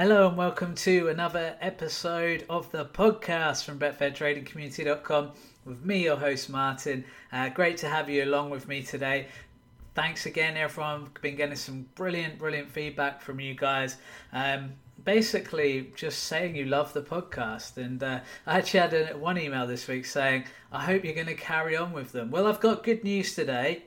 Hello and welcome to another episode of the podcast from BetfairTradingCommunity.com with me, your host Martin. Uh, great to have you along with me today. Thanks again, everyone. Been getting some brilliant, brilliant feedback from you guys. Um, basically, just saying you love the podcast, and uh, I actually had a, one email this week saying, "I hope you're going to carry on with them." Well, I've got good news today.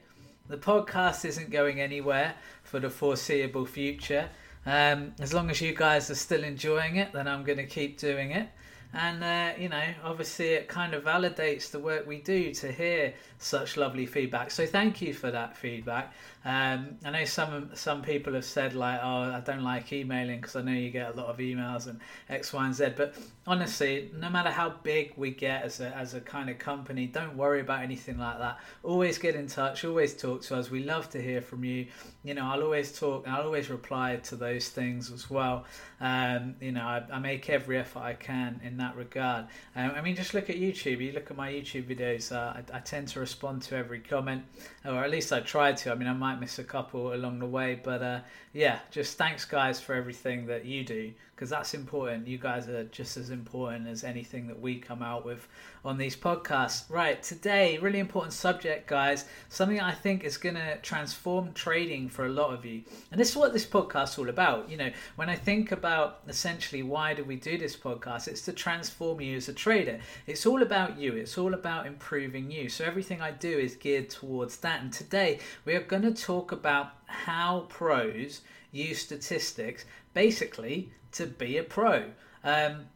The podcast isn't going anywhere for the foreseeable future. Um, as long as you guys are still enjoying it, then I'm going to keep doing it. And, uh, you know, obviously it kind of validates the work we do to hear such lovely feedback. So thank you for that feedback. Um, I know some some people have said like, "Oh, I don't like emailing because I know you get a lot of emails and X, Y, and Z." But honestly, no matter how big we get as a as a kind of company, don't worry about anything like that. Always get in touch. Always talk to us. We love to hear from you. You know, I'll always talk. I'll always reply to those things as well. Um, you know, I, I, make every effort I can in that regard. Um, I mean, just look at YouTube. You look at my YouTube videos. Uh, I, I tend to respond to every comment, or at least I try to. I mean, I might might miss a couple along the way, but uh, yeah, just thanks, guys, for everything that you do because that's important. You guys are just as important as anything that we come out with on these podcasts. Right, today, really important subject, guys. Something I think is going to transform trading for a lot of you. And this is what this podcast is all about. You know, when I think about essentially why do we do this podcast, it's to transform you as a trader. It's all about you, it's all about improving you. So everything I do is geared towards that. And today, we are going to talk about how pros use statistics basically to be a pro. Um,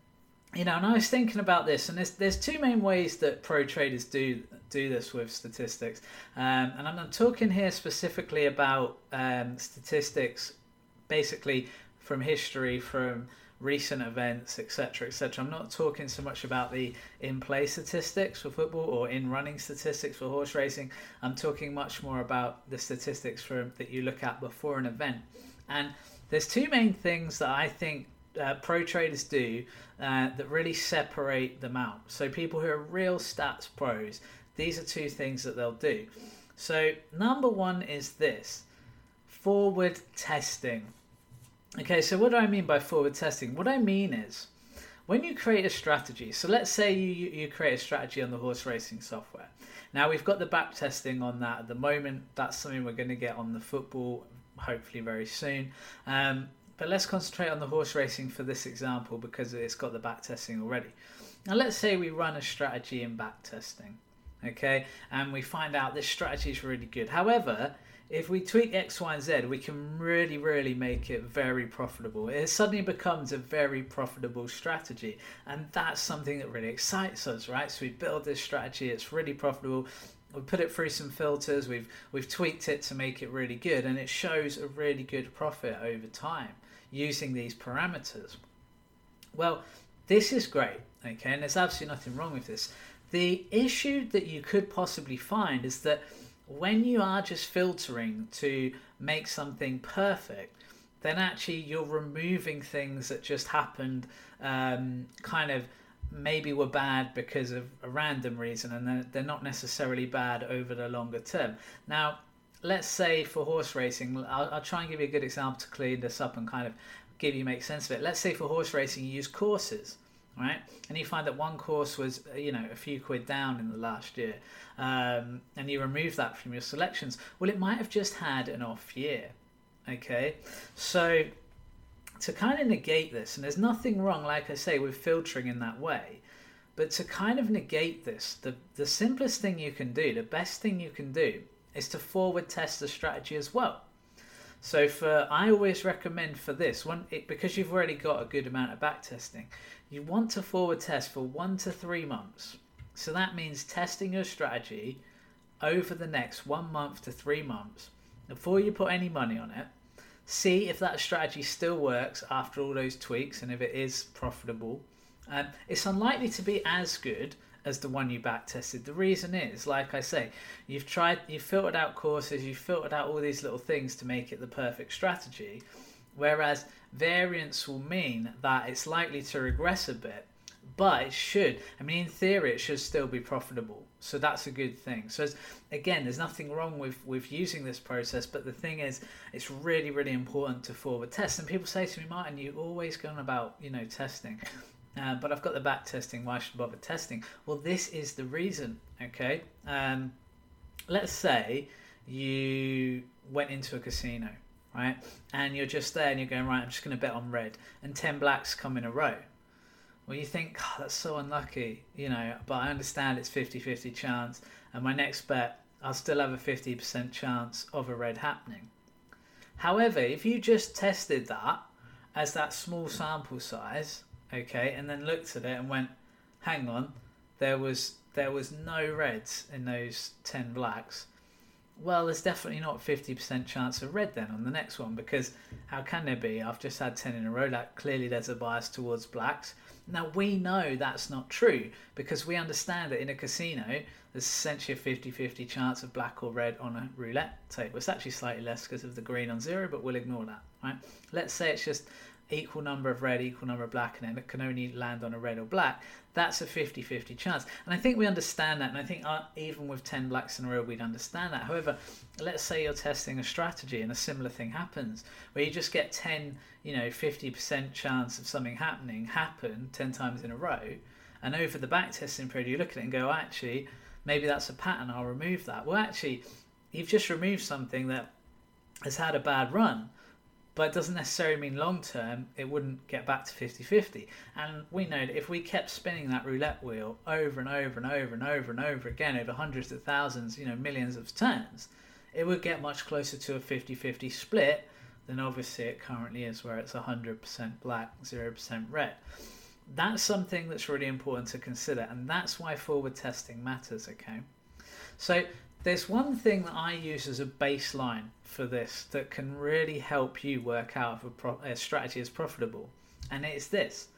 you know, and I was thinking about this, and there's there's two main ways that pro traders do do this with statistics, um, and I'm, talking here specifically about um, statistics, basically from history, from recent events, etc., etc. I'm not talking so much about the in-play statistics for football or in-running statistics for horse racing. I'm talking much more about the statistics from that you look at before an event, and there's two main things that I think uh, pro traders do uh, that really separate them out. So people who are real stats pros, these are two things that they'll do. So number one is this forward testing. Okay, so what do I mean by forward testing? What I mean is when you create a strategy, so let's say you, you create a strategy on the horse racing software. Now we've got the back testing on that at the moment. That's something we're going to get on the football hopefully very soon. Um, but let's concentrate on the horse racing for this example because it's got the back testing already. Now let's say we run a strategy in back testing, okay, and we find out this strategy is really good. However, if we tweak X, Y, and Z, we can really, really make it very profitable. It suddenly becomes a very profitable strategy, and that's something that really excites us, right? So we build this strategy, it's really profitable, we put it through some filters we've we've tweaked it to make it really good and it shows a really good profit over time using these parameters. Well this is great okay and there's absolutely nothing wrong with this. The issue that you could possibly find is that when you are just filtering to make something perfect then actually you're removing things that just happened um, kind of maybe were bad because of a random reason and they're, they're not necessarily bad over the longer term. Now, let's say for horse racing, I'll, I'll, try and give you a good example to clean this up and kind of give you make sense of it. Let's say for horse racing, you use courses, right? And you find that one course was, you know, a few quid down in the last year, um, and you remove that from your selections. Well, it might have just had an off year, okay? So to kind of negate this, and there's nothing wrong, like I say, with filtering in that way, but to kind of negate this, the, the simplest thing you can do, the best thing you can do, is to forward test the strategy as well. So for I always recommend for this one it, because you've already got a good amount of back testing, you want to forward test for one to three months. So that means testing your strategy over the next one month to three months before you put any money on it see if that strategy still works after all those tweaks and if it is profitable. Um, it's unlikely to be as good as the one you back tested. The reason is, like I say, you've tried, you've filtered out courses, you've filtered out all these little things to make it the perfect strategy. Whereas variance will mean that it's likely to regress a bit, but it should. I mean, in theory, it should still be profitable. So that's a good thing. So again, there's nothing wrong with with using this process, but the thing is, it's really really important to forward test. And people say to me, Martin, you always go on about you know testing. Uh, but I've got the back testing. Why should I bother testing? Well, this is the reason. Okay. Um, let's say you went into a casino, right? And you're just there and you're going, right, I'm just going to bet on red. And 10 blacks come in a row. Well, you think, that's so unlucky, you know, but I understand it's 50 50 chance. And my next bet, I'll still have a 50% chance of a red happening. However, if you just tested that as that small sample size, okay, and then looked at it and went, hang on, there was there was no reds in those 10 blacks well, there's definitely not 50% chance of red then on the next one because how can there be? I've just had 10 in a row. That clearly there's a bias towards blacks. Now we know that's not true because we understand that in a casino there's essentially a 50-50 chance of black or red on a roulette table. It's actually slightly less because of the green on zero, but we'll ignore that. Right? Let's say it's just equal number of red, equal number of black, and it can only land on a red or black, that's a 50 50 chance. And I think we understand that, and I think uh, even with 10 blacks in a row, we'd understand that. However, let's say you're testing a strategy and a similar thing happens, where you just get 10, you know, 50% chance of something happening happen 10 times in a row, and over the back testing period, you look at it and go, actually, maybe that's a pattern, I'll remove that. Well, actually, you've just removed something that has had a bad run but it doesn't necessarily mean long term it wouldn't get back to 50 50. And we know that if we kept spinning that roulette wheel over and over and over and over and over again over hundreds of thousands, you know, millions of turns, it would get much closer to a 50 50 split than obviously it currently is, where it's 100% black, 0% red. That's something that's really important to consider, and that's why forward testing matters, okay? So there's one thing that I use as a baseline for this that can really help you work out if a, pro- a strategy is profitable, and it's this: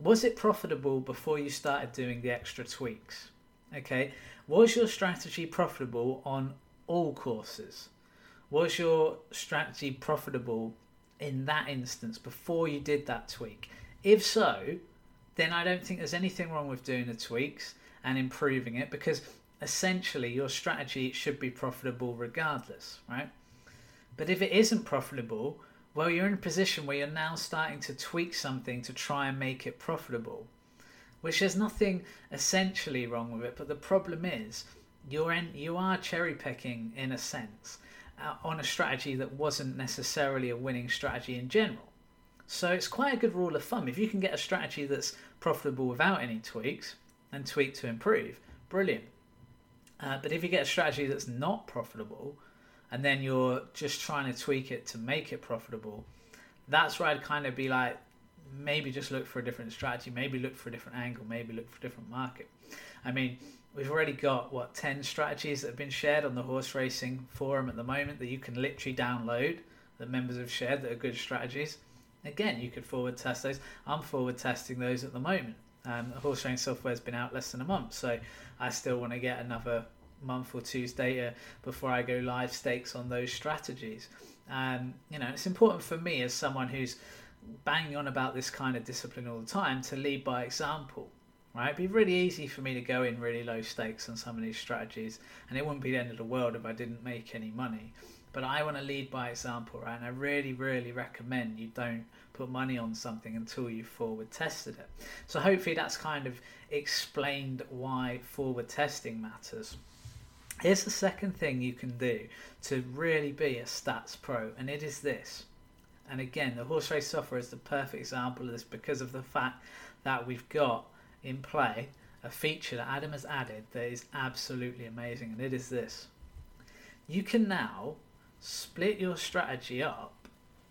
was it profitable before you started doing the extra tweaks? Okay, was your strategy profitable on all courses? Was your strategy profitable in that instance before you did that tweak? If so, then I don't think there's anything wrong with doing the tweaks and improving it because essentially your strategy should be profitable regardless, right? But if it isn't profitable, well, you're in a position where you're now starting to tweak something to try and make it profitable, which there's nothing essentially wrong with it. But the problem is you're in, you are cherry picking in a sense uh, on a strategy that wasn't necessarily a winning strategy in general. So it's quite a good rule of thumb. If you can get a strategy that's profitable without any tweaks and tweak to improve, brilliant. Uh, but if you get a strategy that's not profitable, and then you're just trying to tweak it to make it profitable, that's where I'd kind of be like, maybe just look for a different strategy, maybe look for a different angle, maybe look for a different market. I mean, we've already got what 10 strategies that have been shared on the horse racing forum at the moment that you can literally download that members have shared that are good strategies. Again, you could forward test those. I'm forward testing those at the moment. Um, the horse racing software has been out less than a month, so I still want to get another month or two's data before I go live stakes on those strategies. Um, you know, it's important for me as someone who's banging on about this kind of discipline all the time to lead by example. Right, It'd be really easy for me to go in really low stakes on some of these strategies, and it wouldn't be the end of the world if I didn't make any money. But I want to lead by example, right? And I really, really recommend you don't put money on something until you've forward tested it. So hopefully that's kind of explained why forward testing matters. Here's the second thing you can do to really be a stats pro, and it is this. And again, the horse race software is the perfect example of this because of the fact that we've got in play a feature that Adam has added that is absolutely amazing, and it is this. You can now split your strategy up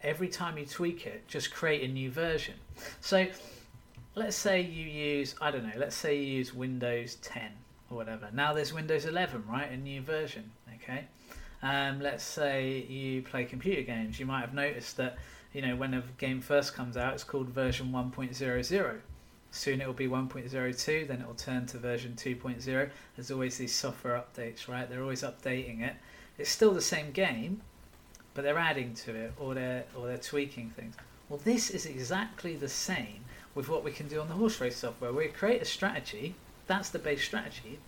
every time you tweak it, just create a new version. So let's say you use, I don't know, let's say you use Windows 10 or whatever. Now there's Windows 11, right? A new version, okay? Um, let's say you play computer games. You might have noticed that, you know, when a game first comes out, it's called version 1.00. Soon it will be 1.02, then it will turn to version 2.0. There's always these software updates, right? They're always updating it. It's still the same game, but they're adding to it or they're or they're tweaking things. Well, this is exactly the same with what we can do on the horse race software. We create a strategy, that's the base strategy.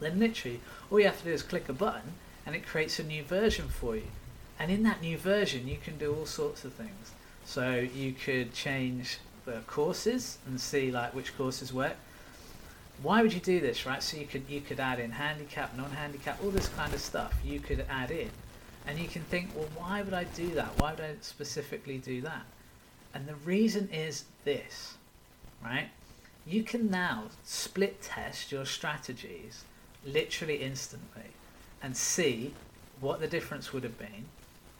Then literally all you have to do is click a button and it creates a new version for you. And in that new version you can do all sorts of things. So you could change the courses and see like which courses work. Why would you do this, right? So you could you could add in handicap, non-handicap, all this kind of stuff. You could add in, and you can think, well, why would I do that? Why would I specifically do that? And the reason is this, right? You can now split test your strategies literally instantly and see what the difference would have been.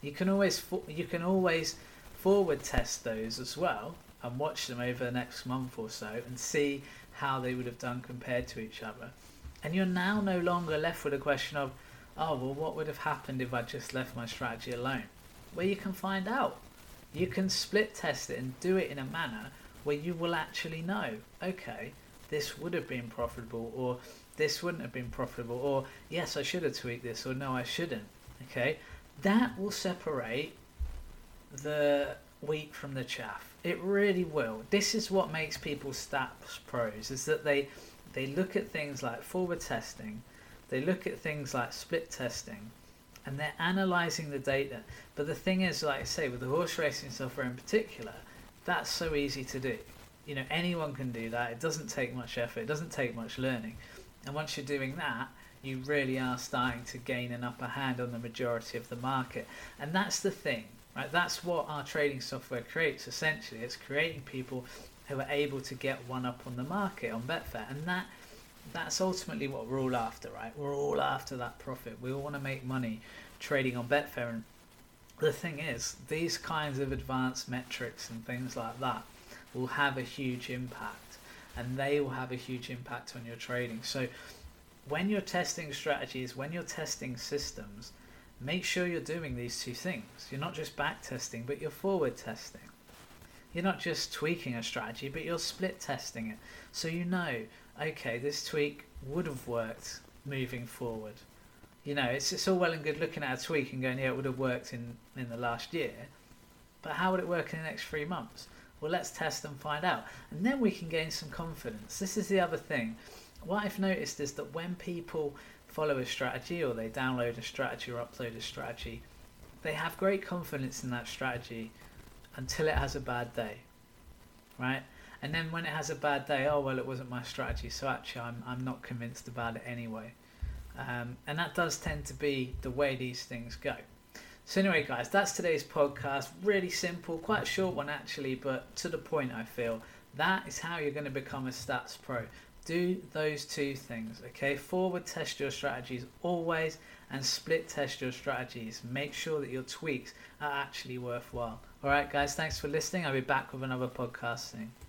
You can always you can always forward test those as well and watch them over the next month or so and see how they would have done compared to each other. And you're now no longer left with a question of, oh, well, what would have happened if I just left my strategy alone? Where you can find out. You can split test it and do it in a manner where you will actually know, okay, this would have been profitable, or this wouldn't have been profitable, or yes, I should have tweaked this, or no, I shouldn't. Okay, that will separate the wheat from the chaff. It really will. This is what makes people stats pros is that they they look at things like forward testing, they look at things like split testing, and they're analyzing the data. But the thing is, like I say, with the horse racing software in particular, that's so easy to do. You know, anyone can do that. It doesn't take much effort. It doesn't take much learning. And once you're doing that, you really are starting to gain an upper hand on the majority of the market. And that's the thing, right? That's what our trading software creates essentially. It's creating people who are able to get one up on the market on Betfair. And that that's ultimately what we're all after, right? We're all after that profit. We all want to make money trading on Betfair. And the thing is, these kinds of advanced metrics and things like that will have a huge impact and they will have a huge impact on your trading. So when you're testing strategies, when you're testing systems, make sure you're doing these two things. You're not just back testing, but you're forward testing. You're not just tweaking a strategy, but you're split testing it. So you know, okay, this tweak would have worked moving forward. You know, it's, it's all well and good looking at a tweak and going, yeah, it would have worked in, in the last year. But how would it work in the next three months? Well, let's test and find out. And then we can gain some confidence. This is the other thing. What I've noticed is that when people follow a strategy or they download a strategy or upload a strategy, they have great confidence in that strategy until it has a bad day. Right? And then when it has a bad day, oh well, it wasn't my strategy, so actually I'm I'm not convinced about it anyway. Um, and that does tend to be the way these things go. So anyway, guys, that's today's podcast. Really simple, quite a short one actually, but to the point. I feel that is how you're going to become a stats pro. Do those two things, okay? Forward test your strategies always, and split test your strategies. Make sure that your tweaks are actually worthwhile. All right, guys, thanks for listening. I'll be back with another podcast soon.